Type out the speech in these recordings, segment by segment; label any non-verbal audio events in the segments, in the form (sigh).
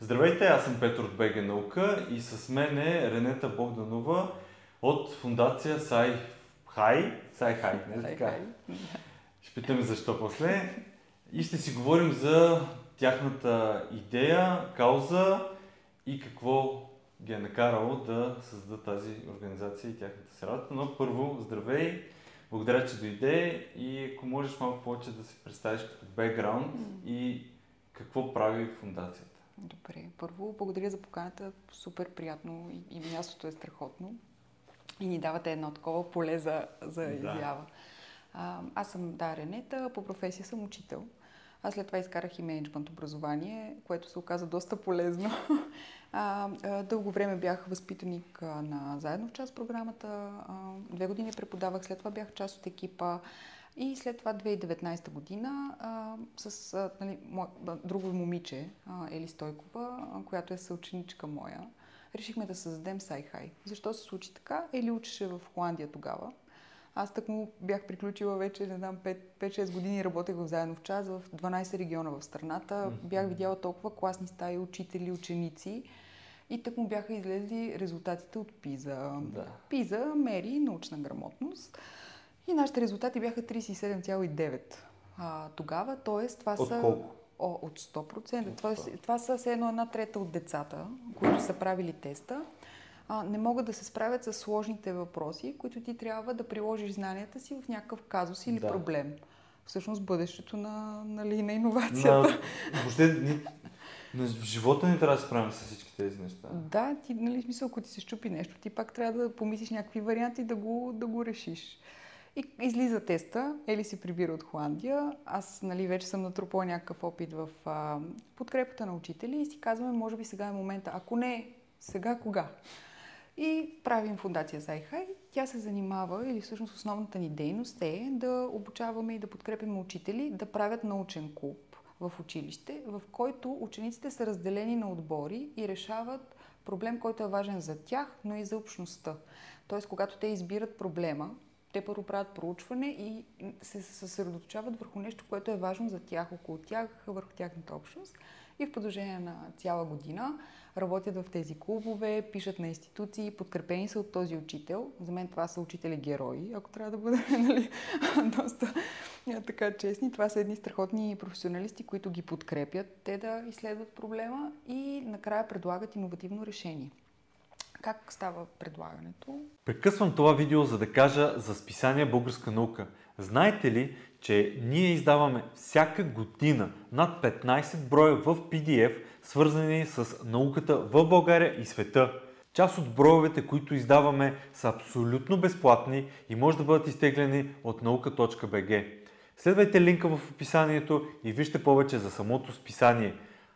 Здравейте, аз съм Петър от БГ Наука и с мен е Ренета Богданова от фундация Сай Хай. Сай Хай, не така? (laughs) Ще питаме защо после. И ще си говорим за тяхната идея, кауза и какво ги е накарало да създадат тази организация и тяхната си работа. Но първо, здравей! Благодаря, че дойде и ако можеш малко повече да се представиш като бекграунд mm. и какво прави фундацията. Добре. Първо, благодаря за поканата. Супер приятно и, и мястото е страхотно. И ни давате едно такова поле за, за да. изява. А, аз съм да, Ренета, по професия съм учител. Аз след това изкарах и менеджмент образование, което се оказа доста полезно. (laughs) А, дълго време бях възпитаник на Заедно в час програмата. А, две години преподавах, след това бях част от екипа. И след това 2019 година а, с а, нали, мо, друго момиче, а, Ели Стойкова, а, която е съученичка моя, решихме да създадем Сайхай. Защо се случи така? Ели учеше в Холандия тогава. Аз так му бях приключила вече, не знам, 5-6 години работех в заедно в час в 12 региона в страната. Бях видяла толкова класни стаи, учители, ученици. И так му бяха излезли резултатите от ПИЗа. Да. ПИЗа мери научна грамотност. И нашите резултати бяха 37,9 а, тогава. т.е. това от са... Колко? О, от 100%. От Това, това са все едно една трета от децата, които са правили теста а, не могат да се справят с сложните въпроси, които ти трябва да приложиш знанията си в някакъв казус или да. проблем. Всъщност бъдещето на, нали, на иновацията. На, въобще, ни, на живота ни трябва да се справим с всички тези неща. Да, ти, нали, смисъл, ако ти се щупи нещо, ти пак трябва да помислиш някакви варианти да го, да го решиш. И излиза теста, Ели си прибира от Холандия. Аз нали, вече съм натрупала някакъв опит в а, подкрепата на учители и си казваме, може би сега е момента. Ако не, сега кога? И правим фундация Зайхай. Тя се занимава, или всъщност основната ни дейност е да обучаваме и да подкрепяме учители да правят научен клуб в училище, в който учениците са разделени на отбори и решават проблем, който е важен за тях, но и за общността. Тоест, когато те избират проблема, те първо правят проучване и се съсредоточават върху нещо, което е важно за тях, около тях, върху тяхната общност. И в продължение на цяла година работят в тези клубове, пишат на институции, подкрепени са от този учител. За мен това са учители герои, ако трябва да бъдем (laughs) нали, доста така честни. Това са едни страхотни професионалисти, които ги подкрепят те да изследват проблема и накрая предлагат иновативно решение. Как става предлагането? Прекъсвам това видео, за да кажа за списание Българска наука. Знаете ли, че ние издаваме всяка година над 15 броя в PDF, свързани с науката в България и света. Част от броевете, които издаваме, са абсолютно безплатни и може да бъдат изтеглени от nauka.bg. Следвайте линка в описанието и вижте повече за самото списание –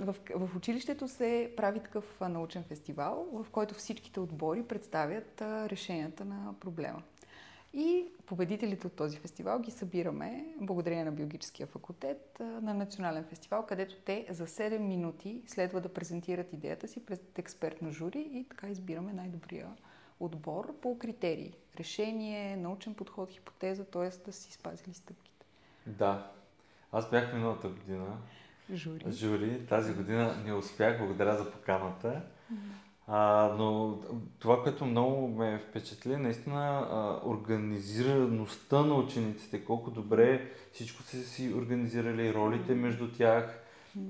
В, в училището се прави такъв научен фестивал, в който всичките отбори представят а, решенията на проблема. И победителите от този фестивал ги събираме, благодарение на биологическия факултет, на национален фестивал, където те за 7 минути следва да презентират идеята си пред експертно жури и така избираме най-добрия отбор по критерии. Решение, научен подход, хипотеза, т.е. да си спазили стъпките. Да. Аз бях миналата година жури. жури. Тази година не успях, благодаря за поканата. А, но това, което много ме впечатли, наистина а, организираността на учениците, колко добре всичко са си организирали, ролите между тях,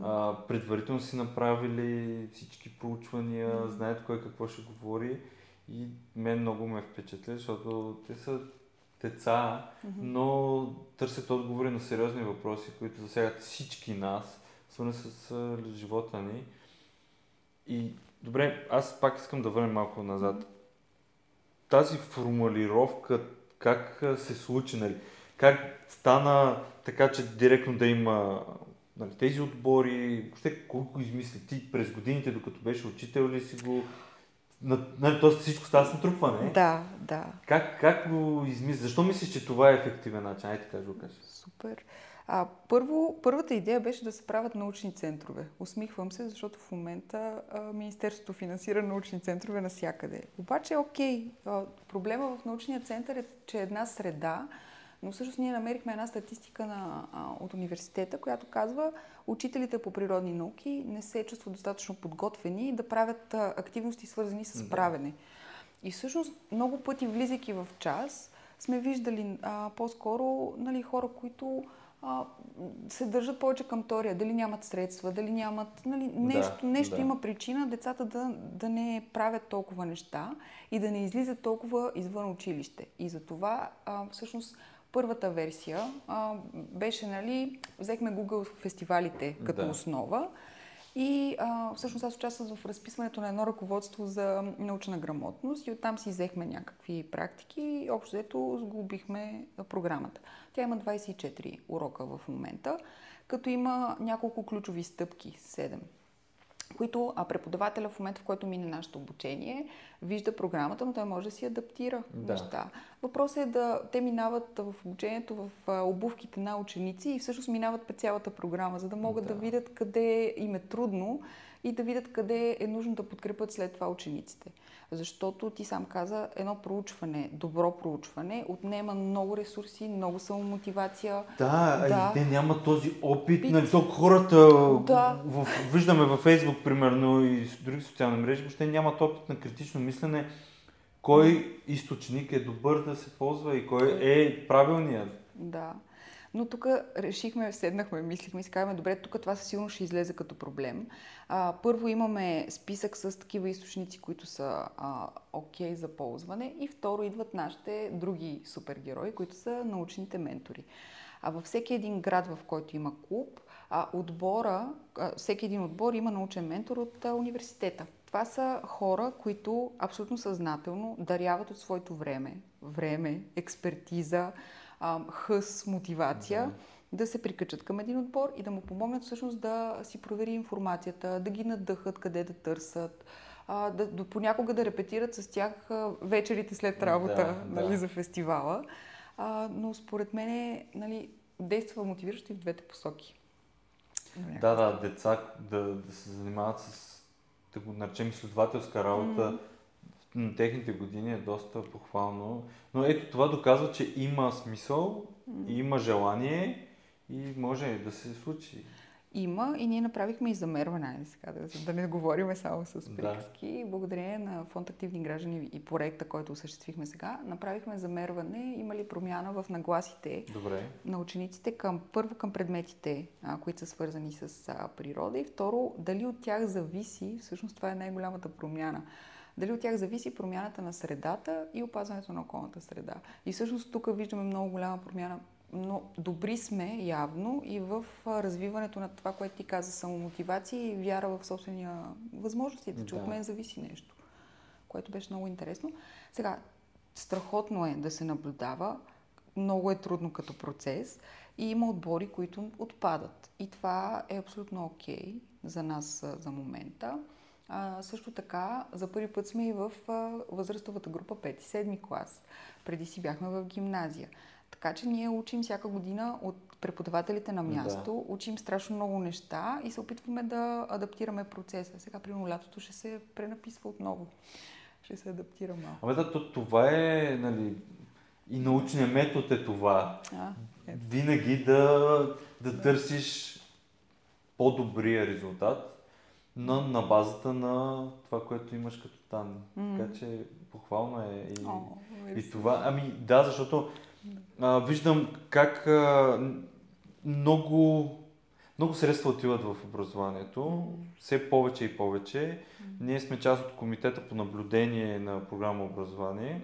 а, предварително си направили всички проучвания, знаят кой какво ще говори. И мен много ме впечатли, защото те са деца, но търсят отговори на сериозни въпроси, които засягат всички нас свързани с живота ни. И добре, аз пак искам да върнем малко назад. Тази формулировка, как се случи, нали? Как стана така, че директно да има нали, тези отбори, въобще колко измисли ти през годините, докато беше учител ли си го на, нали, тоест всичко става с натрупване. Да, да. Как, как го измислиш? Защо мислиш, че това е ефективен начин? Айде така го кажа. Супер. А, първо, първата идея беше да се правят научни центрове. Усмихвам се, защото в момента а, Министерството финансира научни центрове навсякъде. Обаче, окей, а, проблема в научния център е, че е една среда, но всъщност ние намерихме една статистика на, а, от университета, която казва, учителите по природни науки не се чувстват достатъчно подготвени да правят а, активности свързани с правене. И всъщност много пъти, влизайки в час, сме виждали а, по-скоро нали, хора, които а, се държат повече към теория, дали нямат средства, дали нямат нали, нещо, Да, нещо да. има причина децата да, да не правят толкова неща и да не излизат толкова извън училище. И затова а, всъщност първата версия а, беше, нали, взехме Google фестивалите като Да. основа и а, всъщност аз участвах в разписването на едно ръководство за научна грамотност и оттам си взехме някакви практики и общо взето сглобихме програмата. Тя има 24 урока в момента, като има няколко ключови стъпки, 7 които а преподавателя в момента, в който мине нашето обучение, вижда програмата, но той може да си адаптира Да. неща. Въпросът е да те минават в обучението в обувките на ученици и всъщност минават през цялата програма, за да могат да, Да. видят къде им е трудно и да видят къде е нужно да подкрепят след това учениците. Защото ти сам каза, едно проучване, добро проучване, отнема много ресурси, много самомотивация. Да, Да. и те нямат този опит. Пит. Нали, то хората, Да. в, виждаме във Фейсбук, примерно, и с други социални мрежи, въобще нямат опит на критично мислене. Кой източник е добър да се ползва и кой е правилният. Да. Но тук решихме, седнахме, мислихме и си казваме, добре, тук това със сигурност ще излезе като проблем. А, първо имаме списък с такива източници, които са а, окей за ползване и второ идват нашите други супергерои, които са научните ментори. А във всеки един град, в който има клуб, а, отбора, всеки един отбор има научен ментор от университета. Това са хора, които абсолютно съзнателно даряват от своето време, време, експертиза, а, хъс, мотивация, да се прикачат към един отбор и да му помогнат всъщност да си провери информацията, да ги надъхат къде да търсят, а, да, да, понякога да репетират с тях а, вечерите след работа Да, нали, да. за фестивала. А, но според мен нали, действа мотивиращо и в двете посоки. Да, да, деца да, да се занимават с, да го наречем, изследователска работа на техните години е доста похвално. Но ето това доказва, че има смисъл, има желание и може да се случи. Има и ние направихме и замерване, сега, да, да не говорим само с Да. приказки. Благодарение на фонд Активни граждани и проекта, който осъществихме сега, направихме замерване, има ли промяна в нагласите Добре. на учениците към, първо към предметите, а, които са свързани с а, природа и второ, дали от тях зависи, всъщност това е най-голямата промяна, дали от тях зависи промяната на средата и опазването на околната среда. И всъщност тук виждаме много голяма промяна. Но добри сме явно и в развиването на това, което ти каза, самомотивация и вяра в собствения възможностите, че Да. от мен зависи нещо, което беше много интересно. Сега, страхотно е да се наблюдава, много е трудно като процес и има отбори, които отпадат. И това е абсолютно окей за нас за момента. А, също така, за първи път сме и в а, възрастовата група 5-7 клас. Преди си бяхме в гимназия. Така че ние учим всяка година от преподавателите на място, учим страшно много неща и се опитваме да адаптираме процеса. Сега, примерно, лятото ще се пренаписва отново. Ще се адаптира малко. Абе да, то, това е, нали, и научният метод е това. А. Винаги да, да търсиш по-добрия резултат на, на базата на това, което имаш като данни. Мгм. Така че похвално е и, О, и това. Ами да, защото а, виждам как а, много, много средства отиват в образованието, все повече и повече. Ние сме част от комитета по наблюдение на програма образование.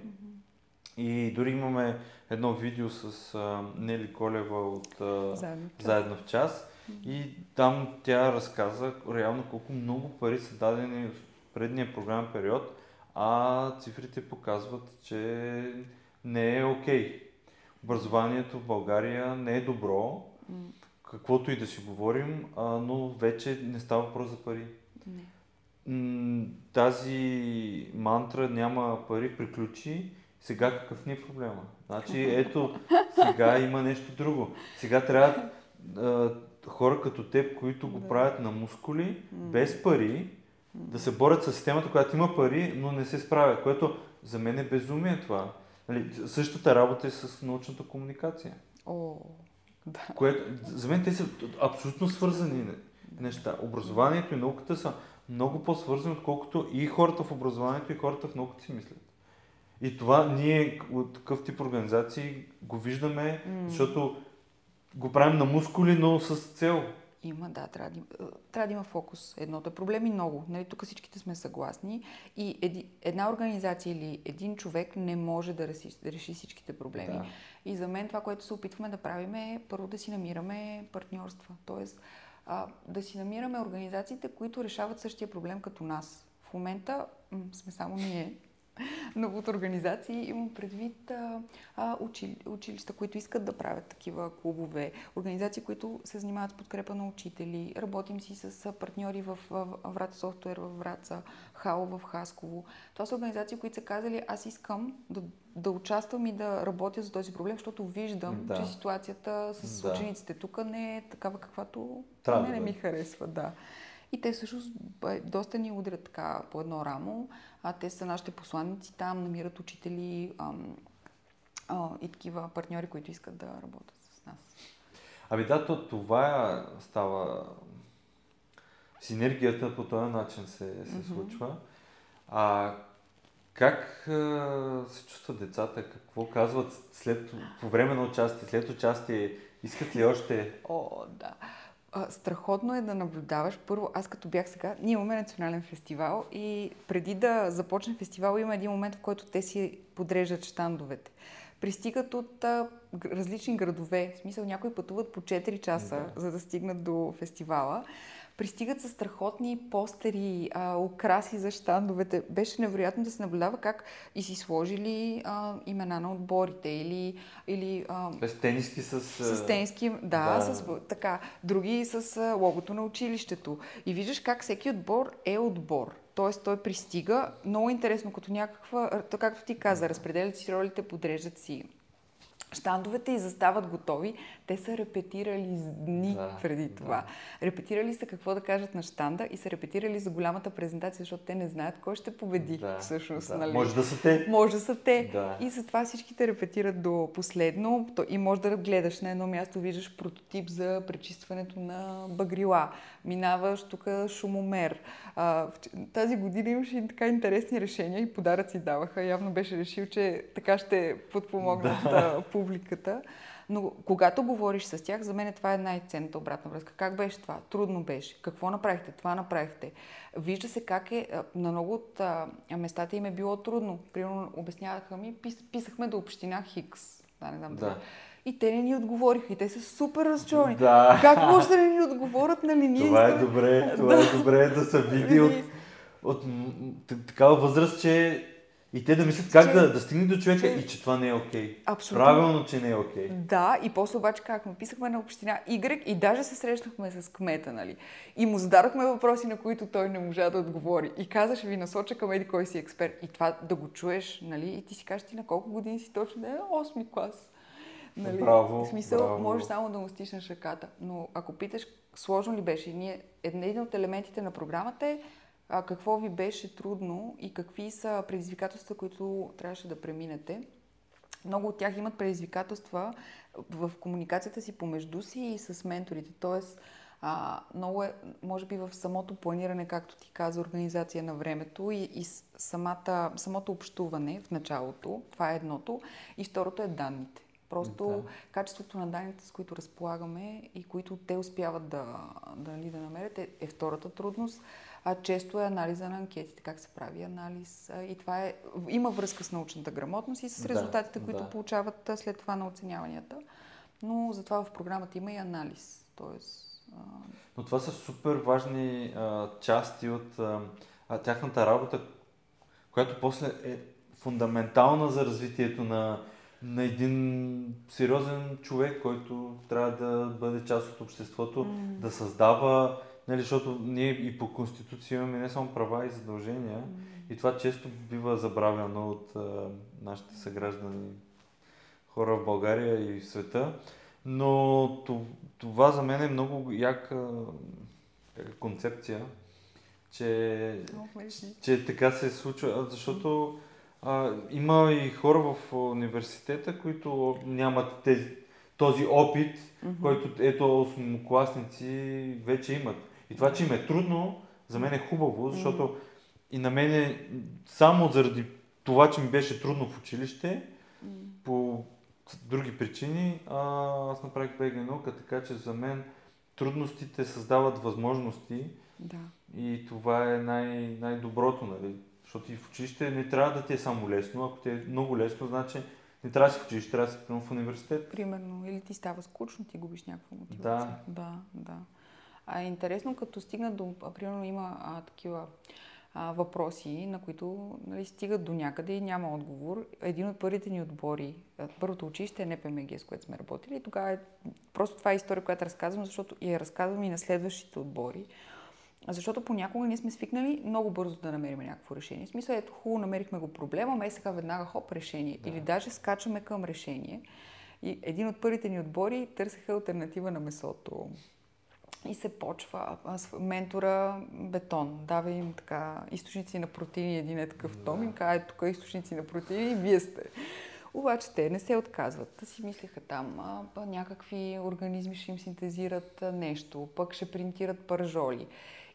И дори имаме едно видео с а, Нели Колева от а, Заедно в час. И там тя разказа реално колко много пари са дадени в предния програмен период, а цифрите показват, че не е окей. Образованието в България не е добро, каквото и да си говорим, а, но вече не става въпрос за пари. Не. тази мантра няма пари, приключи, сега какъв ни е проблема? Значи ето, сега има нещо друго. Сега трябва хора като теб, които го правят на мускули, без пари, да се борят с системата, която има пари, но не се справя, което за мен е безумие това. Нали, същата работа е с научната комуникация. О, да. Което, за мен те са абсолютно свързани неща. Образованието и науката са много по-свързани, отколкото и хората в образованието, и хората в науката си мислят. И това ние от такъв тип организации го виждаме, mm. защото го правим на мускули, но с цел. Има, да, трябва да, има, трябва да има фокус. Едното е проблеми много. Нали, тук всичките сме съгласни. И еди, една организация или един човек не може да реши, да реши всичките проблеми. Да. И за мен това, което се опитваме да правим е първо да си намираме партньорства. Тоест а, да си намираме организациите, които решават същия проблем като нас. В момента м- сме само ние но от организации имам предвид а, а, учили, училища, които искат да правят такива клубове, организации, които се занимават с подкрепа на учители. Работим си с партньори в, в, в Враца Софтуер в Враца, ХАО в Хасково. Това са организации, които са казали, аз искам да, да участвам и да работя за този проблем, защото виждам, да. че ситуацията с да. учениците тук не е такава, каквато Трябва не, не ми харесва. Да. И те всъщност доста ни удрят така по едно рамо. А те са нашите посланници там, намират учители ам, а, и такива партньори, които искат да работят с нас. Ами да, то, това става. Синергията по този начин се, се mm-hmm. случва. А как а, се чувстват децата? Какво казват след, по време на участие, след участие? Искат ли още? О, да. А, страхотно е да наблюдаваш. Първо, аз като бях сега, ние имаме национален фестивал и преди да започне фестивал има един момент, в който те си подреждат штандовете. Пристигат от а, различни градове. В смисъл, някои пътуват по 4 часа, да. за да стигнат до фестивала пристигат с страхотни постери, а, украси за щандовете. Беше невероятно да се наблюдава как и си сложили а, имена на отборите или... или а, с тениски с... С тениски, да, да. С, така. Други с а, логото на училището. И виждаш как всеки отбор е отбор. Тоест той пристига много интересно, като някаква, както ти каза, разпределят си ролите, подреждат си Штандовете и застават готови. Те са репетирали с дни да, преди това. Да. Репетирали са какво да кажат на штанда и са репетирали за голямата презентация, защото те не знаят кой ще победи да, всъщност. Да. Нали? Може да са те. Може да са те. Да. И затова всичките репетират до последно. И може да гледаш на едно място, виждаш прототип за пречистването на багрила. Минаваш тук шумомер. А, тази година имаше и така интересни решения и подаръци даваха. Явно беше решил, че така ще подпомогнат да публиката. Но когато говориш с тях, за мен това е най-ценната обратна връзка. Как беше това? Трудно беше. Какво направихте? Това направихте. Вижда се как е, на много от а, местата им е било трудно. Примерно обясняваха ми, пис, писахме до община Хикс. Да, не знам да. И те не ни отговориха. И те са супер разчовани. Да. Как може да не ни отговорят на линия? Това е добре, (laughs) това да. е добре да се види от, от, от такава възраст, че и те да мислят как че, да, да стигне до човека че, и че това не е окей. Okay. Абсолютно. Правилно, че не е окей. Okay. Да, и после обаче как му писахме на община Y и даже се срещнахме с кмета, нали? И му зададохме въпроси, на които той не можа да отговори. И каза, ще ви насоча към еди кой си експерт. И това да го чуеш, нали? И ти си кажеш, ти на колко години си точно? Не, 8 клас. Нали? Браво, в смисъл, браво. можеш само да му стиснеш ръката. Но ако питаш, сложно ли беше? Ние, един от елементите на програмата е а, какво ви беше трудно и какви са предизвикателства, които трябваше да преминете. Много от тях имат предизвикателства в комуникацията си помежду си и с менторите. Тоест, а, много е, може би в самото планиране, както ти каза, организация на времето и, и самата, самото общуване в началото. Това е едното. И второто е данните. Просто да. качеството на данните, с които разполагаме и които те успяват да, да, да, да намерят, е, е втората трудност а често е анализа на анкетите, как се прави анализ. И това е, има връзка с научната грамотност и с резултатите, да, които да. получават след това на оценяванията. Но затова в програмата има и анализ. Тоест, а... Но това са супер важни а, части от а, тяхната работа, която после е фундаментална за развитието на, на един сериозен човек, който трябва да бъде част от обществото, mm. да създава нали, защото ние и по Конституция имаме не само права и задължения, и това често бива забравяно от а, нашите съграждани, хора в България и в света. Но това за мен е много яка концепция, че, че така се случва, защото а, има и хора в университета, които нямат тези, този опит, mm-hmm. който ето осмокласници вече имат. И това, че им е трудно, за мен е хубаво, защото mm-hmm. и на мен е, само заради това, че ми беше трудно в училище, mm-hmm. по други причини, а, аз направих БГ наука, така че за мен трудностите създават възможности да. и това е най- най-доброто, нали? Защото и в училище не трябва да ти е само лесно, ако ти е много лесно, значи не трябва да си в училище, трябва да си в университет. Примерно, или ти става скучно, ти губиш някаква мотивация. Да. Да, да. А е интересно, като стигна до, примерно има а, такива а, въпроси, на които нали, стигат до някъде и няма отговор. Един от първите ни отбори, първото училище е НПМГ, с което сме работили. И тогава е, просто това е история, която разказвам, защото я разказвам и на следващите отбори. Защото понякога ние сме свикнали много бързо да намерим някакво решение. В смисъл, ето хубаво, намерихме го проблема, ме сега веднага хоп, решение. Да. Или даже скачаме към решение. И един от първите ни отбори търсеха альтернатива на месото. И се почва. Аз, ментора бетон. Дава им така източници на протеини, един е такъв да. том. Им казва, тук е източници на протеини и вие сте. Обаче те не се отказват. Та си мислеха там, а, па, някакви организми ще им синтезират нещо, пък ще принтират пържоли.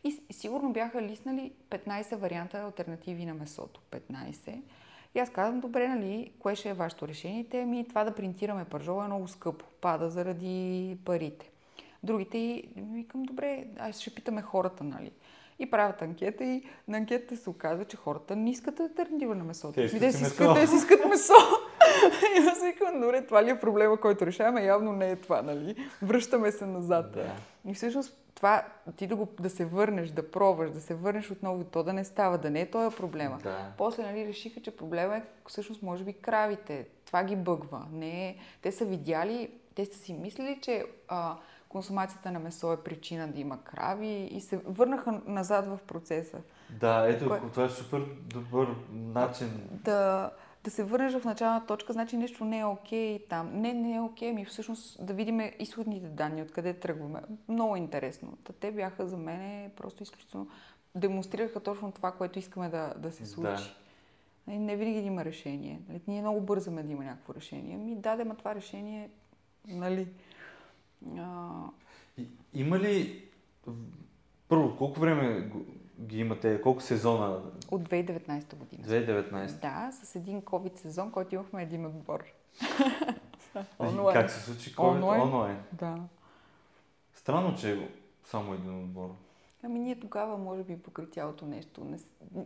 И сигурно бяха лиснали 15 варианта альтернативи на месото. 15. И аз казвам, добре, нали, кое ще е вашето решение? Те ми това да принтираме пържола е много скъпо. Пада заради парите. Другите и викам, добре, аз ще питаме хората, нали. И правят анкета и на анкетата се оказва, че хората не искат альтернатива на месото. Те, те, си искат, те си искат месо. (laughs) и аз викам, добре, това ли е проблема, който решаваме? Явно не е това, нали? Връщаме се назад. Да. И всъщност това, ти да, го, да се върнеш, да пробваш, да се върнеш отново, то да не става, да не е този проблема. Да. После нали, решиха, че проблема е всъщност може би кравите. Това ги бъгва. Не е... Те са видяли, те са си мислили, че а, консумацията на месо е причина да има крави и се върнаха назад в процеса. Да, ето, Кой... това е супер добър начин. Да, да се върнеш в начална точка, значи нещо не е окей okay там. Не, не е окей, okay, ми всъщност да видим изходните данни, откъде тръгваме. Много интересно. Та те бяха за мен просто изключително... Демонстрираха точно това, което искаме да, да се случи. Да. Нали, не винаги да има решение. Нали, ние много бързаме да има някакво решение. Ми даде, това решение, нали... А... И, има ли... Първо, колко време ги имате? Колко сезона? От 2019 година. 2019. Да, с един COVID сезон, който имахме един отбор. (laughs) онлайн. Как се случи COVID? Онлайн. онлайн. Да. Странно, че е само един отбор. Ами ние тогава, може би, покри цялото нещо. Не,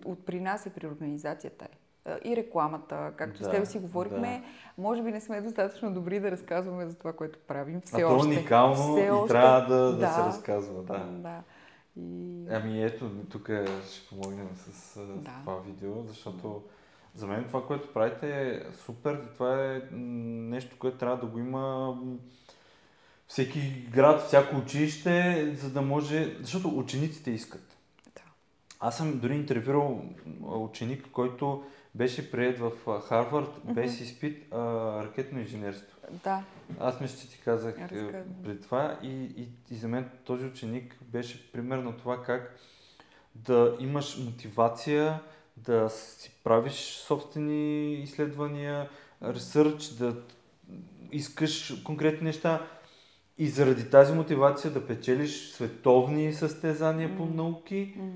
от при нас е при организацията е. И рекламата, както да, с теб си говорихме, да. може би не сме достатъчно добри да разказваме за това, което правим. Все а още. то уникално все и още... трябва да, да, да се разказва. Да. да. И... Ами ето, тук ще помогнем с да. това видео, защото за мен това, което правите е супер. Това е нещо, което трябва да го има всеки град, всяко училище, за да може... Защото учениците искат. Да. Аз съм дори интервюрал ученик, който беше прият в Харвард mm-hmm. без изпит а, ракетно инженерство. Да. Аз мисля, че ти казах е, при това и, и, и за мен този ученик беше примерно това как да имаш мотивация, да си правиш собствени изследвания, ресърч, да искаш конкретни неща и заради тази мотивация да печелиш световни състезания mm. по науки, mm.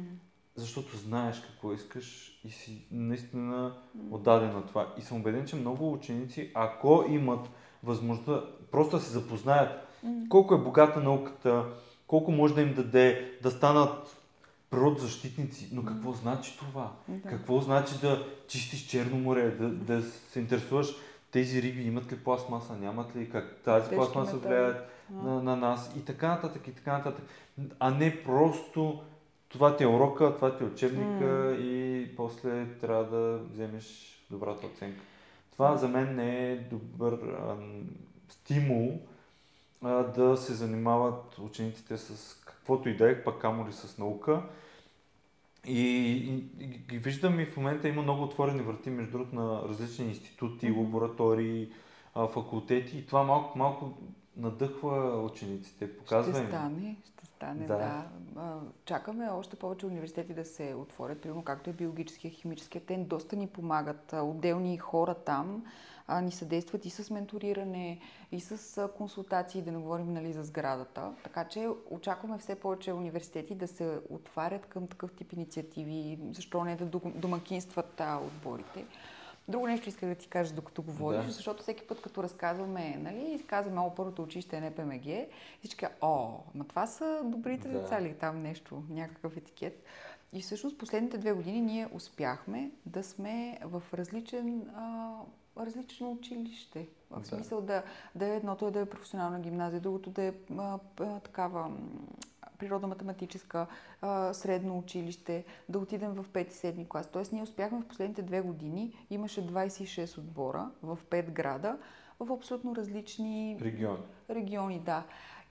защото знаеш какво искаш и си наистина отдаден на това. И съм убеден, че много ученици, ако имат възможността просто да се запознаят колко е богата науката, колко може да им даде да станат природозащитници. Но какво значи това? Да. Какво значи да чистиш Черно море, да, да се интересуваш тези риби имат ли пластмаса, нямат ли, как тази Тежки пластмаса влияе на, на нас и така нататък, и така нататък. А не просто това ти е урока, това ти е учебника mm. и после трябва да вземеш добрата оценка. Това за мен не е добър а, стимул, а, да се занимават учениците с каквото и да е, пък камо ли с наука. И, и, и виждам и в момента има много отворени врати, между другото, на различни институти, mm-hmm. лаборатории, а, факултети и това малко, малко надъхва учениците, показва ще стане, ще стане, да. да. Чакаме още повече университети да се отворят, примерно както е биологическия, химическия. Те доста ни помагат. Отделни хора там а, ни съдействат и с менториране, и с консултации, да не говорим нали, за сградата. Така че очакваме все повече университети да се отварят към такъв тип инициативи, защо не да домакинстват а, отборите. Друго нещо исках да ти кажа, докато говориш, да. защото всеки път, като разказваме, нали, казваме, о, първото училище е НПМГ, и всички, о, ма това са добрите да. деца ли, там нещо, някакъв етикет. И всъщност последните две години ние успяхме да сме в различен, а, различно училище. В да. смисъл да, да е едното е да е професионална гимназия, другото да е а, а, такава природо-математическа средно училище, да отидем в 5-7 клас. Тоест ние успяхме в последните две години, имаше 26 отбора в 5 града, в абсолютно различни региони. региони да.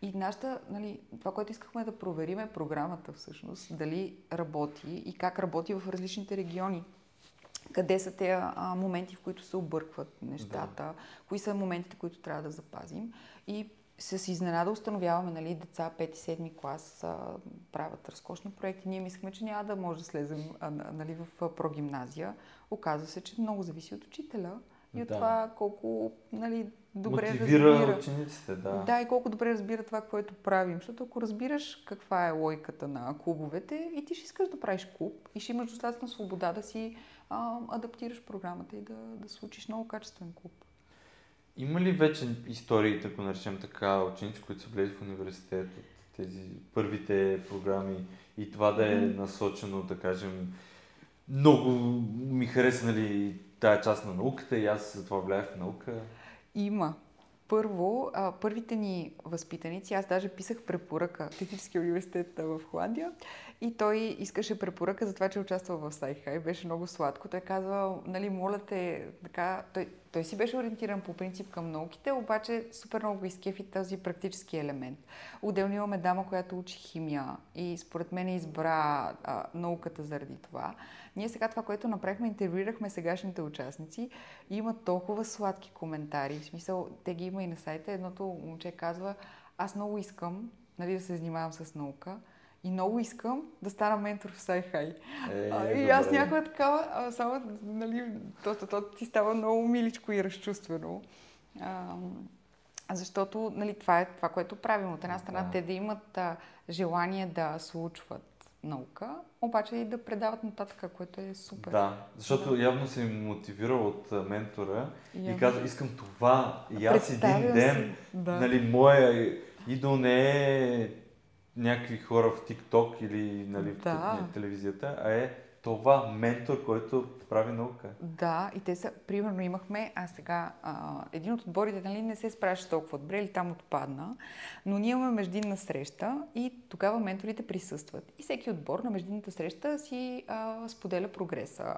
И нашата, нали, това, което искахме да проверим е програмата всъщност, дали работи и как работи в различните региони. Къде са те а, моменти, в които се объркват нещата, да. кои са моментите, които трябва да запазим. И с изненада установяваме, нали, деца 5-7 клас а, правят разкошни проекти. Ние мислихме, че няма да може да слезем а, нали, в прогимназия. Оказва се, че много зависи от учителя и от да. това колко нали, добре Мотивира разбира. учениците, да. Да, и колко добре разбира това, което правим. Защото ако разбираш каква е логиката на клубовете и ти ще искаш да правиш клуб и ще имаш достатъчно свобода да си а, адаптираш програмата и да, да случиш много качествен клуб. Има ли вече истории, да го наречем така, ученици, които са влезли в университет от тези първите програми и това да е насочено, да кажем, много ми хареса нали, тая част на науката и аз за това влях в наука? Има. Първо, а, първите ни възпитаници, аз даже писах препоръка в Техническия университет в Холандия и той искаше препоръка за това, че участва в Сайхай. Беше много сладко. Той казва, нали, моля те, така, той, той си беше ориентиран по принцип към науките, обаче супер много го изкефи този практически елемент. Отделно имаме дама, която учи химия и според мен избра а, науката заради това. Ние сега това, което направихме, интервюирахме сегашните участници и има толкова сладки коментари. В смисъл, те ги има и на сайта. Едното момче казва, аз много искам нали, да се занимавам с наука, и много искам да стана ментор в Сайхай. Е, и аз някаква такава, а, само, нали, то, то, то ти става много миличко и разчувствено. А, защото нали, това е това, което правим. От една страна, да. те да имат а, желание да случват наука, обаче и да предават нататък, което е супер. Да, защото да. явно се им мотивира от ментора явно. и казва, искам това. И аз един ден, да. нали, моя идол не е някакви хора в TikTok или нали, да. в телевизията, а е това ментор, който прави наука. Да, и те са, примерно имахме, а сега а, един от отборите нали, не се справяше толкова добре или там отпадна, но ние имаме междинна среща и тогава менторите присъстват. И всеки отбор на междинната среща си а, споделя прогреса.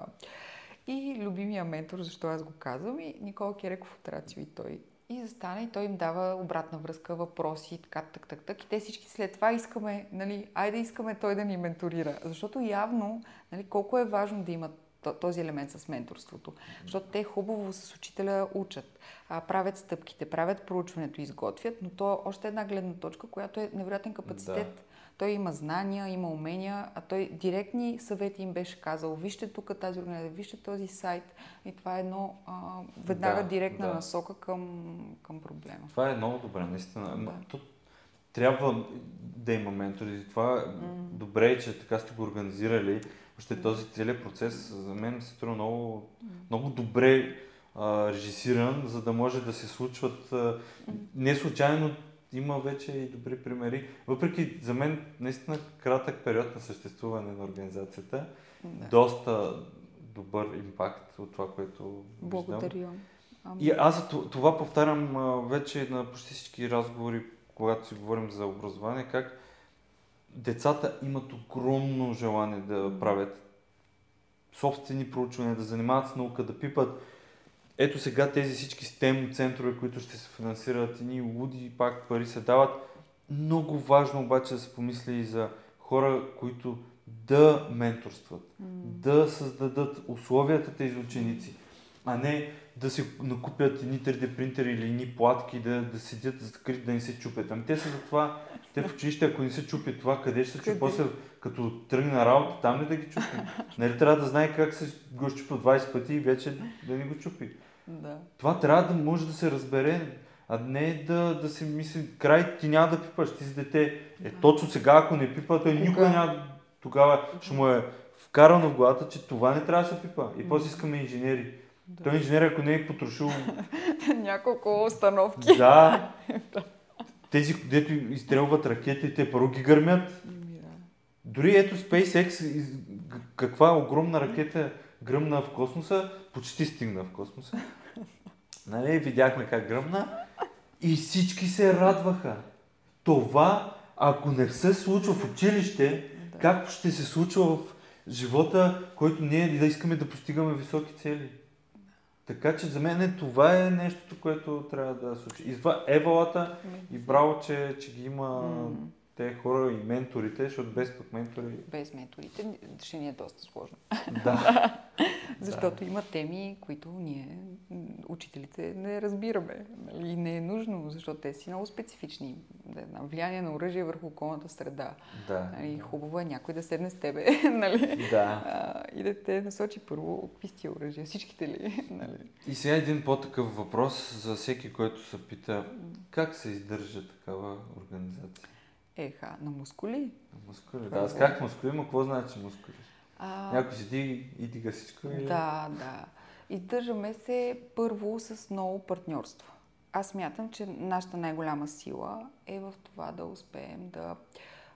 И любимия ментор, защо аз го казвам, и Никола Кереков от Рацио и той и застана и той им дава обратна връзка, въпроси, така, так, так, так. И те всички след това искаме, нали, айде искаме той да ни менторира. Защото явно, нали, колко е важно да имат този елемент с менторството. Защото те хубаво с учителя учат, правят стъпките, правят проучването, изготвят, но то е още една гледна точка, която е невероятен капацитет. Той има знания, има умения, а той директни съвети им беше казал, вижте тук тази организация, вижте този сайт. И това е едно а, веднага да, директна да. насока към, към проблема. Това е много добре, наистина. Да. Тут трябва да има ментори. Това mm. добре е, че така сте го организирали. Още този целият процес за мен се струва много, много добре а, режисиран, за да може да се случват а, не случайно има вече и добри примери. Въпреки за мен наистина кратък период на съществуване на организацията, да. доста добър импакт от това, което Благодаря. И аз това повтарям вече на почти всички разговори, когато си говорим за образование, как децата имат огромно желание да правят собствени проучвания, да занимават с наука, да пипат ето сега тези всички STEM центрове, които ще се финансират, и луди пак пари се дават. Много важно обаче да се помисли и за хора, които да менторстват, mm. да създадат условията тези ученици, а не да си накупят едни 3D принтери или едни платки, да, да седят закрити, да не се чупят. Ами те са за това, те в училище, ако не се чупи това, къде ще се чупи? После, като тръгне на работа, там ли да ги чупи? Нали трябва да знае как се го чупи 20 пъти и вече да не го чупи. Да. Това трябва да може да се разбере, а не да, да си мисли, край ти няма да пипаш, ти си дете. Е, точно сега, ако не пипа, той никога няма, тогава ще му е вкарано в главата, че това не трябва да се пипа. И после искаме инженери. Да. Той инженер, ако не е потрошил... (laughs) Няколко установки. (laughs) Да. Тези, дето изстрелват ракети, те първо ги гърмят. Дори ето SpaceX, каква огромна ракета гръмна в космоса, почти стигна в космоса. Нали, видяхме как гръмна и всички се радваха. Това, ако не се случва в училище, да. как ще се случва в живота, който ние да искаме да постигаме високи цели? Така че за мен това е нещото, което трябва да случи. И това евалата и браво, че, че ги има mm те хора и менторите, защото без пък ментори... Без менторите ще ни е доста сложно. Да. (laughs) защото да. има теми, които ние, учителите, не разбираме. Нали? И не е нужно, защото те си много специфични. Да, влияние на оръжие върху околната среда. Да. Нали? Хубаво е някой да седне с тебе (laughs) нали? да. А, и да те насочи първо какви сте оръжия, всичките ли. (laughs) Нали? И сега един по-такъв въпрос за всеки, който се пита как се издържа такава организация? Еха, на мускули? На мускули, да. Аз как мускули, но какво значи мускули? А... Някой седи и дига всичко? Или? Да, да. Издържаме се първо с много партньорство. Аз мятам, че нашата най-голяма сила е в това да успеем да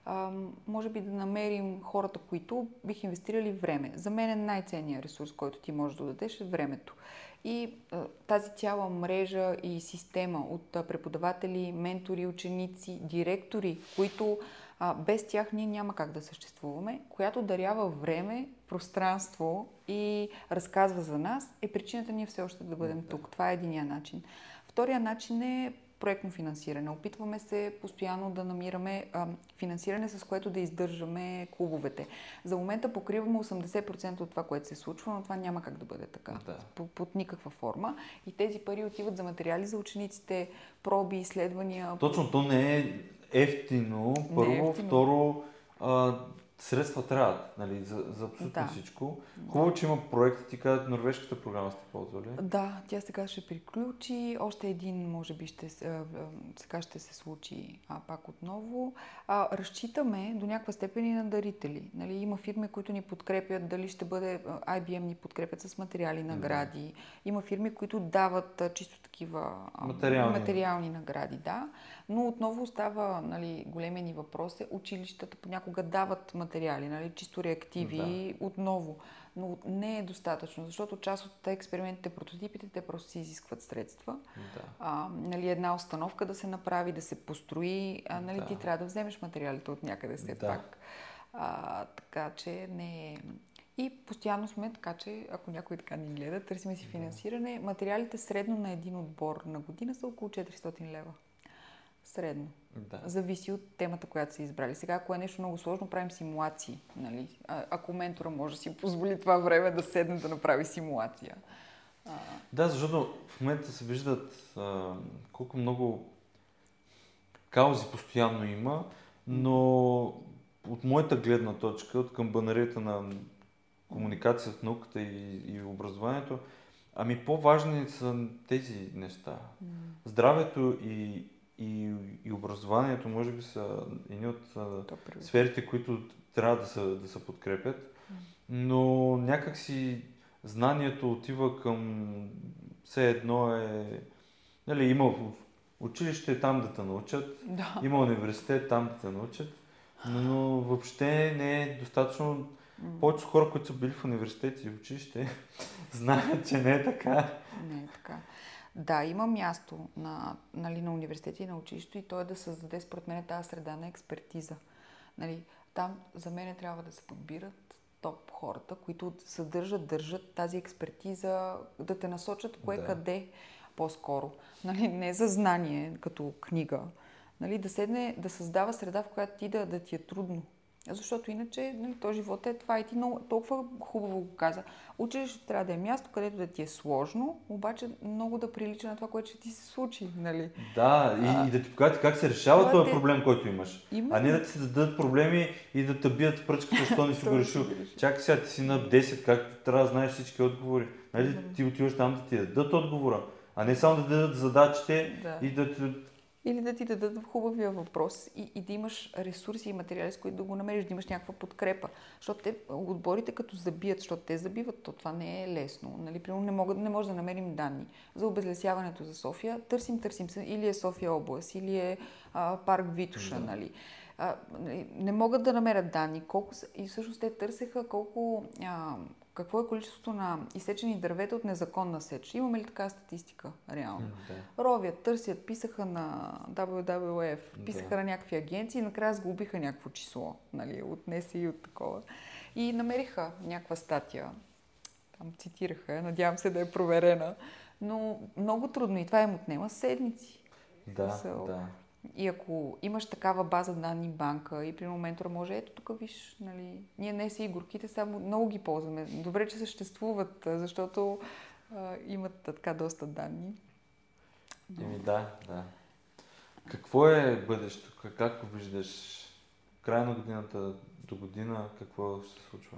а, може би да намерим хората, които бих инвестирали време. За мен е най-ценният ресурс, който ти можеш да дадеш е времето. И тази цяла мрежа и система от преподаватели, ментори, ученици, директори, които без тях ние няма как да съществуваме, която дарява време, пространство и разказва за нас, е причината ние все още да бъдем тук. Това е единия начин. Втория начин е проектно финансиране. Опитваме се постоянно да намираме а, финансиране, с което да издържаме клубовете. За момента покриваме 80% от това, което се случва, но това няма как да бъде така. Да. Под, под никаква форма. И тези пари отиват за материали за учениците, проби, изследвания. Точно, то не е ефтино. Първо, не е ефтино. второ, а, средства трябват нали, за, за абсолютно да. всичко. Хубаво, че има проекти, ти казват, норвежката програма сте ползвали. Да, тя сега ще приключи. Още един, може би, ще, сега ще се случи а, пак отново. А, разчитаме до някаква степен и на дарители. Нали, има фирми, които ни подкрепят, дали ще бъде, IBM ни подкрепят с материали, награди. Да. Има фирми, които дават чисто такива материални. материални награди, да. Но отново остава нали, големия ни въпрос е, училищата понякога дават материали, нали, чисто реактиви да. отново. Но не е достатъчно, защото част от експериментите, прототипите, те просто си изискват средства. Да. А, нали, една установка да се направи, да се построи, а, нали, да. ти трябва да вземеш материалите от някъде все да. пак. А, така че не е... И постоянно сме, така че ако някой така ни гледа, търсиме си финансиране. Материалите средно на един отбор на година са около 400 лева. Средно. Да. Зависи от темата, която са избрали. Сега, ако е нещо много сложно, правим симулации. Нали? А, ако ментора може да си позволи това време да седне да направи симулация. А... Да, защото в момента се виждат а, колко много каузи постоянно има, но от моята гледна точка, от камбанарията на комуникацията, науката и, и образованието, ами по-важни са тези неща. Здравето и, и, и образованието може би са едни от Добре. сферите, които трябва да се, да се подкрепят, но някакси знанието отива към все едно е... Нали, има училище там да те научат, да. има университет там да те научат, но въобще не е достатъчно повечето хора, които са били в университет и училище, (laughs) знаят, че не е така. Не е така. Да, има място на, нали, на университета и на училището и то е да създаде според мен тази среда на експертиза. Нали, там за мен трябва да се подбират топ хората, които съдържат, държат тази експертиза, да те насочат кое Да. къде по-скоро. Нали, не за знание, като книга. Нали, да седне, да създава среда, в която ти да, да ти е трудно. Защото иначе нали, то живот е това и ти много, толкова хубаво го каза. Училището трябва да е място, където да ти е сложно, обаче много да прилича на това, което ще ти се случи. Нали? Да, и, А, и да ти покажат как се решава това този те- проблем, който имаш. Именно. А не да ти се дадат проблеми и да те бият пръчката, защо не (laughs) си го решил. Чакай сега, ти си на 10, как трябва да знаеш всички отговори. Нали? Ти отиваш там да ти дадат отговора, а не само да дадат задачите Да. и да ти... Или да ти дадат хубавия въпрос и, и да имаш ресурси и материали, с които да го намериш, да имаш някаква подкрепа. Защото те, отборите като забият, защото те забиват, то това не е лесно. Нали? Примерно не, могат, не може да намерим данни за обезлесяването за София. Търсим, търсим се. Или е София област, или е а, парк Витуша. Да. Нали? А, нали, не могат да намерят данни. Колко и всъщност те търсеха колко, а, какво е количеството на изсечени дървета от незаконна сеч. Имаме ли така статистика, реално? Да. ровят, търсят, писаха на WWF, писаха Да. на някакви агенции и накрая сглобиха някакво число, нали, от НСИ и от такова. И намериха някаква статия, там цитираха, надявам се да е проверена, но много трудно и това им отнема седмици. Да, да. И ако имаш такава база данни банка и при момента може, ето тук виж, нали, ние не си горките само много ги ползваме. Добре, че съществуват, защото а, имат така доста данни. Еми да, да. Какво е бъдещето? Как- виждаш? Края на годината до година какво се случва?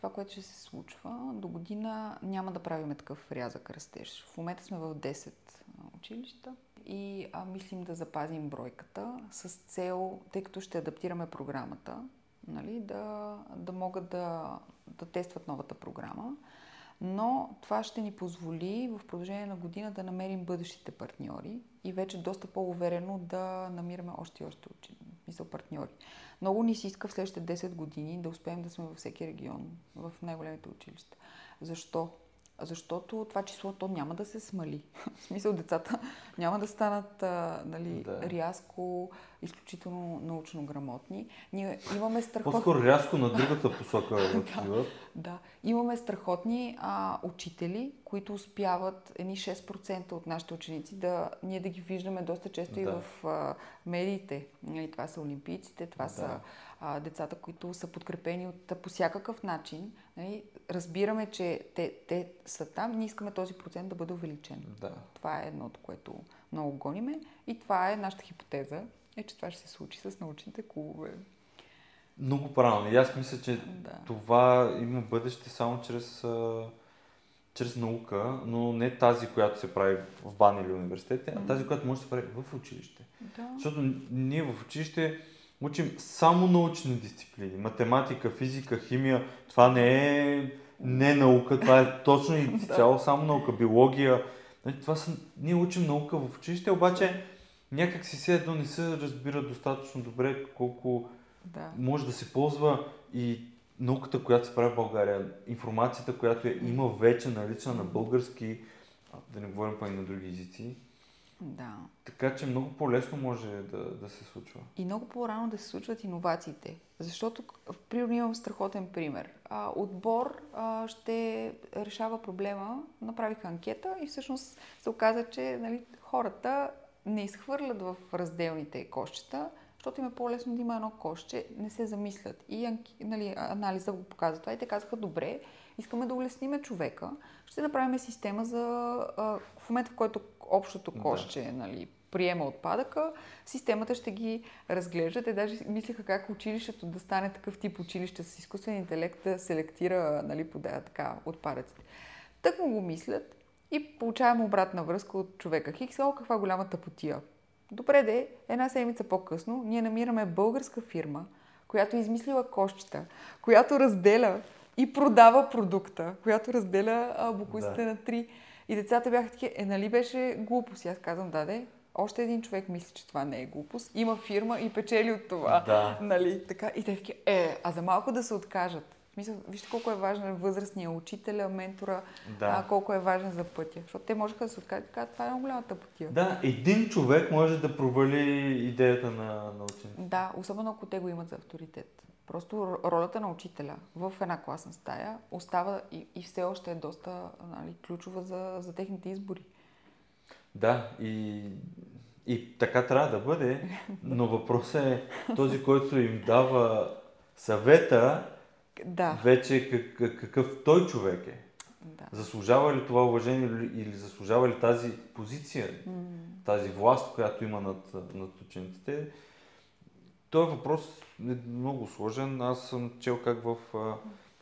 Това, което ще се случва, до година няма да правим такъв рязък растеж. В момента сме в 10 а, училища и а, мислим да запазим бройката с цел, тъй като ще адаптираме програмата, нали, да, да могат да, да тестват новата програма. Но това ще ни позволи в продължение на година да намерим бъдещите партньори и вече доста по-уверено да намираме още и още учени, мисъл партньори. Много ни се иска в следващите 10 години да успеем да сме във всеки регион, в най-големите училища. Защо? Защото това число то няма да се смали. (laughs) В смисъл децата няма да станат а, нали, Да. рязко, изключително научно грамотни. Ние имаме страхотни... По-скоро рязко на другата посока (laughs) отиват. Да, имаме страхотни а, учители, които успяват едни 6% от нашите ученици да ние да ги виждаме доста често и Да. в а, медиите. Нали, това са олимпийците, това Да. са а, децата, които са подкрепени от, по всякакъв начин. Нали, разбираме, че те, те са там, ние искаме този процент да бъде увеличен. Да. Това е едното, което много гониме и това е нашата хипотеза, е, че това ще се случи с научните клубове. Много правилно. И аз мисля, че Да. това има бъдеще само чрез, а, чрез наука, но не тази, която се прави в бан или университете, а тази, която може да се прави в училище. Да. Защото ние в училище учим само научни дисциплини. Математика, физика, химия. Това не е не наука, това е точно и (laughs) цяло само наука. Биология. Нали, Това са, ние учим наука в училище, обаче някак си все едно не се разбира достатъчно добре колко да. може да се ползва и науката, която се прави в България, информацията, която е, има вече налична на български, да не говорим и на други езици. Да. Така че много по-лесно може да, да се случва. И много по-рано да се случват иновациите. Защото, примерно, имам страхотен пример. А, отбор а, ще решава проблема, направиха анкета и всъщност се оказа, че нали, хората не изхвърлят в разделните кошчета, защото им е по-лесно да има едно кошче, не се замислят. И нали, анализа го показва това и те казаха, добре, искаме да улесниме човека, ще направим система за а, в момента, в който общото Да. кошче нали, приема отпадъка, системата ще ги разглежда. Те даже мислиха как училището да стане такъв тип училище с изкуствен интелект да селектира нали, пода, така, отпадъците. Так му го мислят и получаваме обратна връзка от човека. Хикс, о, каква голяма тъпотия. Добре де, една седмица по-късно ние намираме българска фирма, която е измислила кошчета, която разделя и продава продукта, която разделя а, буквиците Да. на три. И децата бяха такива, е, нали беше глупост? И аз казвам, да, де, още един човек мисли, че това не е глупост. Има фирма и печели от това. Да. Нали, така. И те таки, е, а за малко да се откажат. Мисля, вижте колко е важен възрастния учителя, ментора, Да. а колко е важен за пътя. Защото те можеха да се откажат кажат, това е много голяма тъпотия. Да, един човек може да провали идеята на, на учениците. Да, особено ако те го имат за авторитет. Просто ролята на учителя в една класна стая остава и, и все още е доста нали, ключова за, за техните избори. Да, и, и така трябва да бъде, но въпросът е този, който им дава съвета, Да, вече как, как, какъв той човек е. да. Заслужава ли това уважение или, заслужава ли тази позиция, тази власт, която има над, над учениците? Този въпрос е много сложен. Аз съм чел как в а,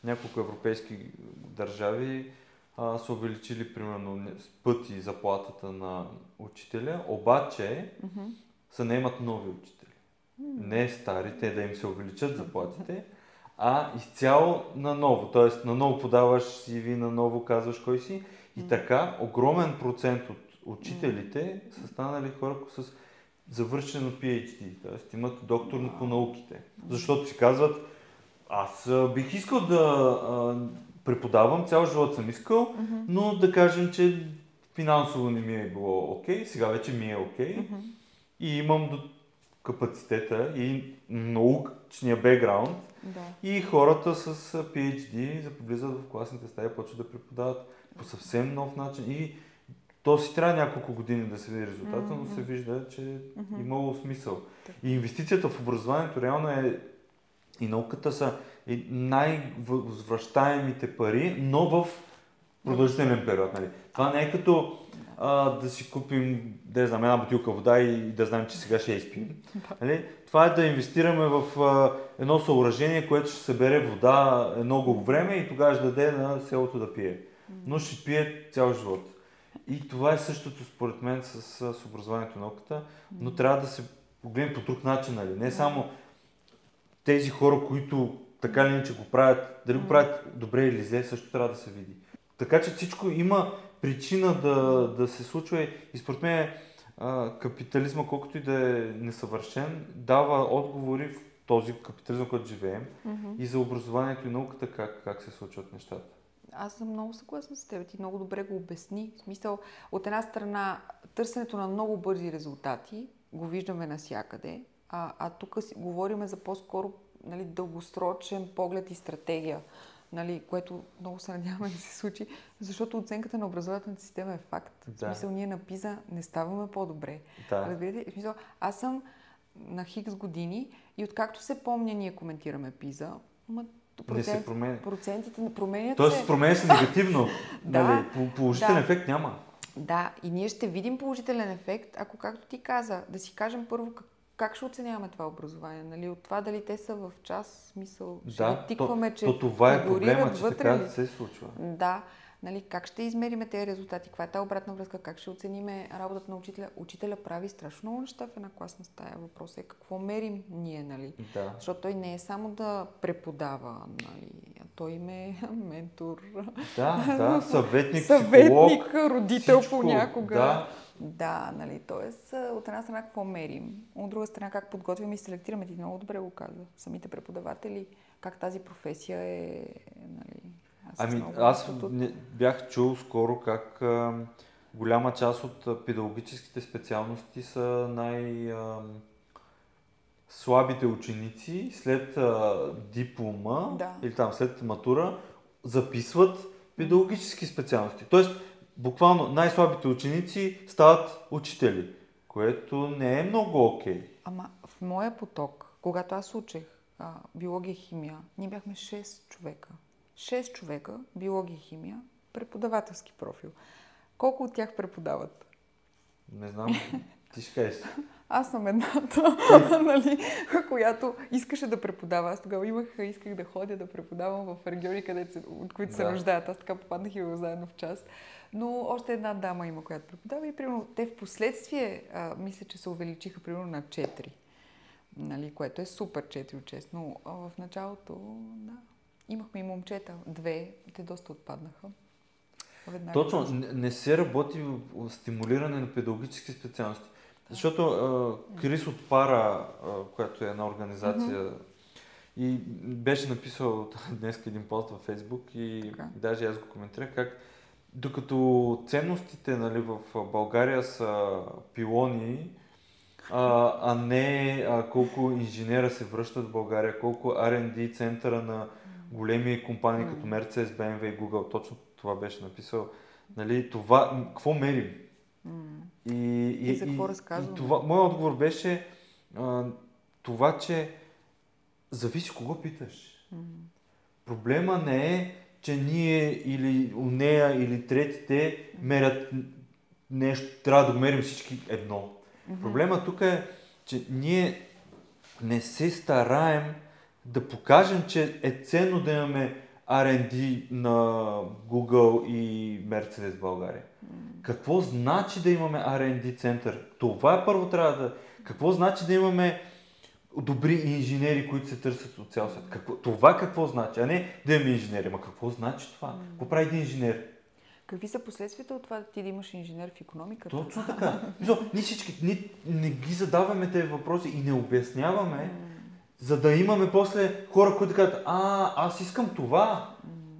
няколко европейски държави а, са увеличили примерно с пъти заплатата на учителя, обаче мгм. се наемат нови учители. Не старите да им се увеличат заплатите, а изцяло на ново. Тоест на ново подаваш CV, на ново казваш кой си. И така огромен процент от учителите са станали хора с завършено PhD, т.е. имат докторно по науките. Защото си казват, аз бих искал да а, преподавам, цял живот съм искал, но да кажем, че финансово не ми е било окей, сега вече ми е окей Мгм. и имам до капацитета и научния бекграунд Да. и хората с PhD запоблизат в класните стаи, почват да преподават по съвсем нов начин и то си трябва няколко години да се види резултата, но се вижда, че Мгм. имало смисъл. И инвестицията в образованието реално е и науката са най-възвръщаемите пари, но в продължителен период. Нали. Това не е като а, да си купим, да знам, една бутилка вода и да знаем, че сега ще я изпием. Нали? Това е да инвестираме в а, едно съоръжение, което ще събере вода много време и тогава ще даде на селото да пие. Но ще пие цял живот. И това е същото според мен с, с образованието и науката, но трябва да се погледне по друг начин. Нали? Не само тези хора, които така или иначе го правят, дали го правят добре или зле, също трябва да се види. Така че всичко има причина да, да се случва и според мен капитализма, колкото и да е несъвършен, дава отговори в този капитализъм, който живеем Мгм. и за образованието и науката как, как се случват нещата. Аз съм много съгласна с теб. Ти много добре го обясни. В смисъл, от една страна, търсенето на много бързи резултати го виждаме навсякъде, а, а тук си говорим за по-скоро нали, дългосрочен поглед и стратегия, нали, което много се надяваме (laughs) да се случи, защото оценката на образователната система е факт. В Да. смисъл, ние на ПИЗа не ставаме по-добре. Да. Разбирате? В смисъл, аз съм на хикс години и откакто се помня, ние коментираме ПИЗа, ма, Не се процент- променя. процентите не променят Тоест се. променя се негативно. (laughs) Да, нали? По- Положителен да. ефект няма. Да, и ние ще видим положителен ефект, ако както ти каза, да си кажем първо как, как ще оценяваме това образование. Нали? От това дали те са в час, смисъл, ще Да, тикваме, то, че то това е проблема, че вътре така ли? се случва. Да, нали, как ще измериме тези резултати, каква е тази обратна връзка, как ще оцениме работата на учителя. Учителя прави страшно много неща в една класна стая. Въпросът е какво мерим ние, нали? Да. Защото той не е само да преподава, нали? а той им е (laughs) ментор, Да, да, (laughs) съветник, съветник, психолог, родител всичко. понякога. Да, Да, нали, т.е. от една страна какво мерим, от друга страна как подготвяме и селектираме, ти много добре го каза, самите преподаватели, как тази професия е, нали, Ами аз не, бях чул скоро как а, голяма част от педагогическите специалности са най... А, слабите ученици след а, диплома Да. или там след матура записват педагогически специалности. Тоест, буквално най-слабите ученици стават учители, което не е много окей. Ама в моя поток, когато аз учех а, биология и химия, ние бяхме 6 човека. 6 човека, биология и химия, преподавателски профил. Колко от тях преподават? Не знам, ти ще кажеш. Аз съм едната, (laughs) нали, която искаше да преподава. Аз тогава имах, исках да ходя да преподавам в региони, където се, от които се Да. нуждаят. Аз така попаднах и заедно в час. Но още една дама има, която преподава и примерно те в последствие, а, мисля, че се увеличиха примерно на 4. Нали, което е супер 4 от 6. Но а, в началото, да, имахме и момчета. Две, те доста отпаднаха. Веднага. Точно, не, не се работи в стимулиране на педагогически специалности. Защото а, Крис от Пара, а, която е една организация, И беше написал (laughs) днес един пост във Фейсбук и Така. даже аз го коментирах как докато ценностите нали, в България са пилони, а, а не а, колко инженера се връщат в България, колко R&D центъра на големи компании като Mercedes, BMW и Google, точно това беше написал. Нали, това, какво мерим? М. И, И за какво разказваме? И това, моят отговор беше а, това, че зависи кого питаш. М. Проблема не е, че ние или у нея или третите мерят нещо, трябва да мерим всички едно. Проблема тук е, че ние не се стараем да покажем, че е ценно да имаме R&D на Google и Mercedes в България. Какво значи да имаме R&D център? Това първо трябва да... Какво значи да имаме добри инженери, които се търсят от цял свят? Какво, това какво значи? А не да имаме инженери. Ма какво значи това? Какво прави един инженер? Какви са последствията от това да ти да имаш инженер в економиката? Точно така. Ние всички ние не ги задаваме тези въпроси и не обясняваме, за да имаме после хора, които кажат, а, аз искам това,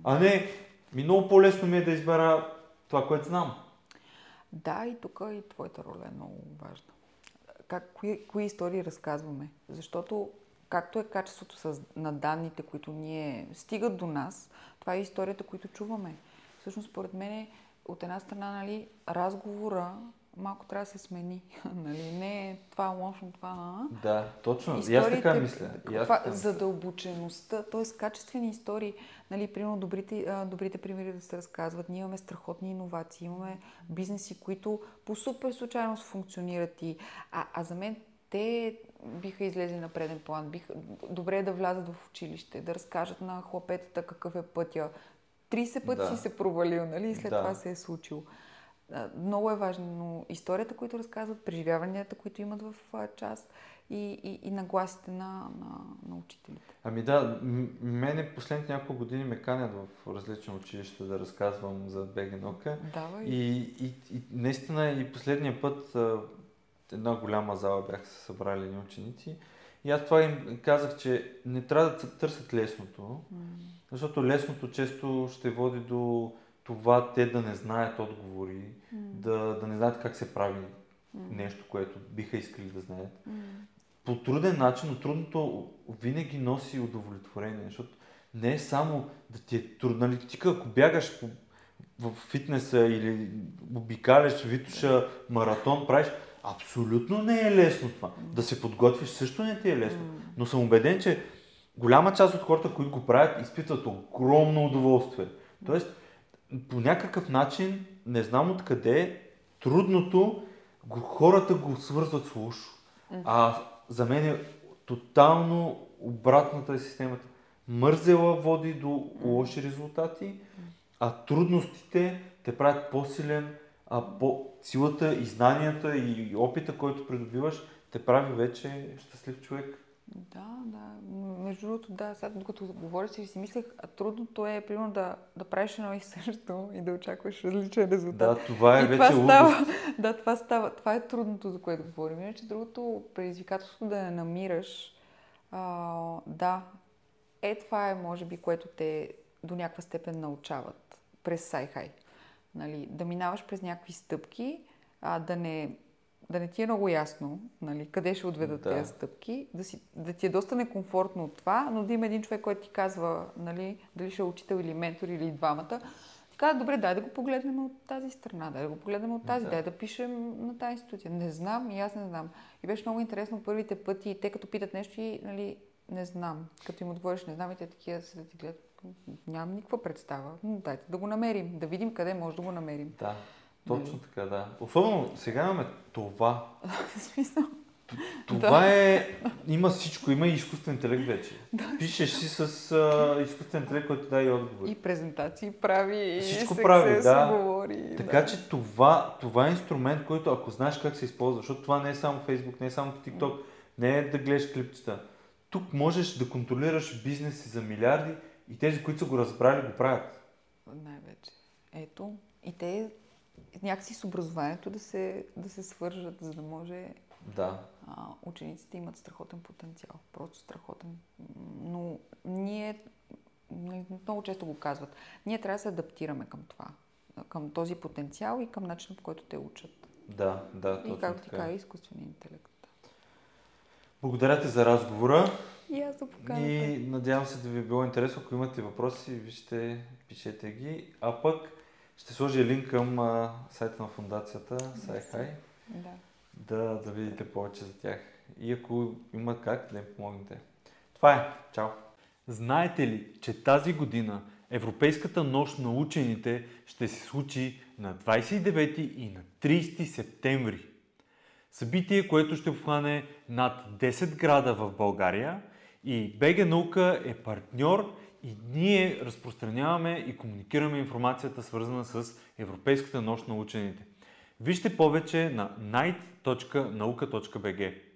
а не, ми много по-лесно ми е да избера това, което знам. Да, и тук и твоята роля е много важна. Как, кои, кои истории разказваме? Защото както е качеството с, на данните, които ние стигат до нас, това е историята, които чуваме. Всъщност, според мен, от една страна, нали, разговора малко трябва да се смени. (laughs) нали? Не е това лошо, това... А? Да, точно. И аз така Историите, мисля. И аз така мисля. задълбочеността, т.е. качествени истории, нали, примерно добрите, добрите примери да се разказват. Ние имаме страхотни иновации, имаме бизнеси, които по супер случайност функционират и... А, а за мен те биха излезли на преден план. Биха, добре е да влязат в училище, да разкажат на хлапетата какъв е пътя. 30 пъти Да. си се провалил, нали? И след Да. това се е случило. Много е важно, но историята, които разказват, преживяванията, които имат в час и, и, и нагласите на, на, на учителите. Ами да, мене последните няколко години ме канят в различни училища да разказвам за БГ наука. Давай. И, и, и наистина и последния път една голяма зала бяха се събрали ученици. И аз това им казах, че не трябва да търсят лесното, защото лесното често ще води до това те да не знаят отговори, да, да не знаят как се прави нещо, което биха искали да знаят. По труден начин, но трудното винаги носи удовлетворение, защото не е само да ти е трудно. Нали, ти ако бягаш по, в фитнеса или обикаляш Витуша маратон, правиш, абсолютно не е лесно това. Да се подготвиш също не ти е лесно. Но съм убеден, че голяма част от хората, които го правят, изпитват огромно удоволствие. Тоест, по някакъв начин, не знам откъде, трудното го, хората го свързват с лошо. А за мен е тотално обратната е системата. Мързела води до лоши резултати, а трудностите те правят по-силен, а по силата и знанията и опита, който придобиваш, те прави вече щастлив човек. Да, да. Между другото, да, сега докато говориш си, си мислех, а трудното е, примерно, да, да правиш едно и също и да очакваш различен резултат. Да, това е и вече това става, (laughs) да, това става. Това е трудното, за което говорим. Иначе другото предизвикателство да не намираш, а, да, е това е, може би, което те до някаква степен научават през Сайхай. Нали, да минаваш през някакви стъпки, а, да не да не ти е много ясно нали, къде ще отведат Да. тези стъпки, да, си, да ти е доста некомфортно от това, но да има един човек, който ти казва нали, дали ще е учител или ментор или двамата. Ти казва, добре, дай да го погледнем от тази страна, дай да го погледнем от тази, Да. дай да пишем на тази институция. Не знам и аз не знам. И беше много интересно първите пъти, те като питат нещо и нали, не знам. Като им отговориш не знам и те такива се да ти гледат. Нямам никаква представа. Но дайте да го намерим, да видим къде може да го намерим. Да, точно така, да. Особено сега имаме това. (laughs) В смисъл. Това е... Има всичко, има и изкуствен интелект вече. (laughs) Пишеш си с а, изкуствен интелект, който даде и отговори. И презентации прави, и Всичко се, прави, да. говори. Така да. че това, това е инструмент, който ако знаеш как се използва, защото това не е само Facebook, не е само TikTok, не е да гледаш клипчета. Тук можеш да контролираш бизнеси за милиарди и тези, които са го разбрали, го правят. Най-вече. Ето. И те някакси с образованието да се, да се свържат, за да може Да. А, учениците имат страхотен потенциал. Просто страхотен. Но ние, много често го казват, ние трябва да се адаптираме към това. Към този потенциал и към начина по който те учат. Да, да. И както ти казва, изкуствения интелект. Благодаря ти за разговора. И аз за поканата. И надявам се да ви е било интересно. Ако имате въпроси, вижте, пишете ги. А пък ще сложа линк към а, сайта на фундацията SciHi. Да. Да, да видите повече за тях. И ако има как, да им помогнете. Това е. Чао! Знаете ли, че тази година Европейската нощ на учените ще се случи на 29 и на 30 септември? Събитие, което ще обхване над 10 града в България и БГ Наука е партньор и ние разпространяваме и комуникираме информацията свързана с Европейската нощ на учените. Вижте повече на night.nauka.bg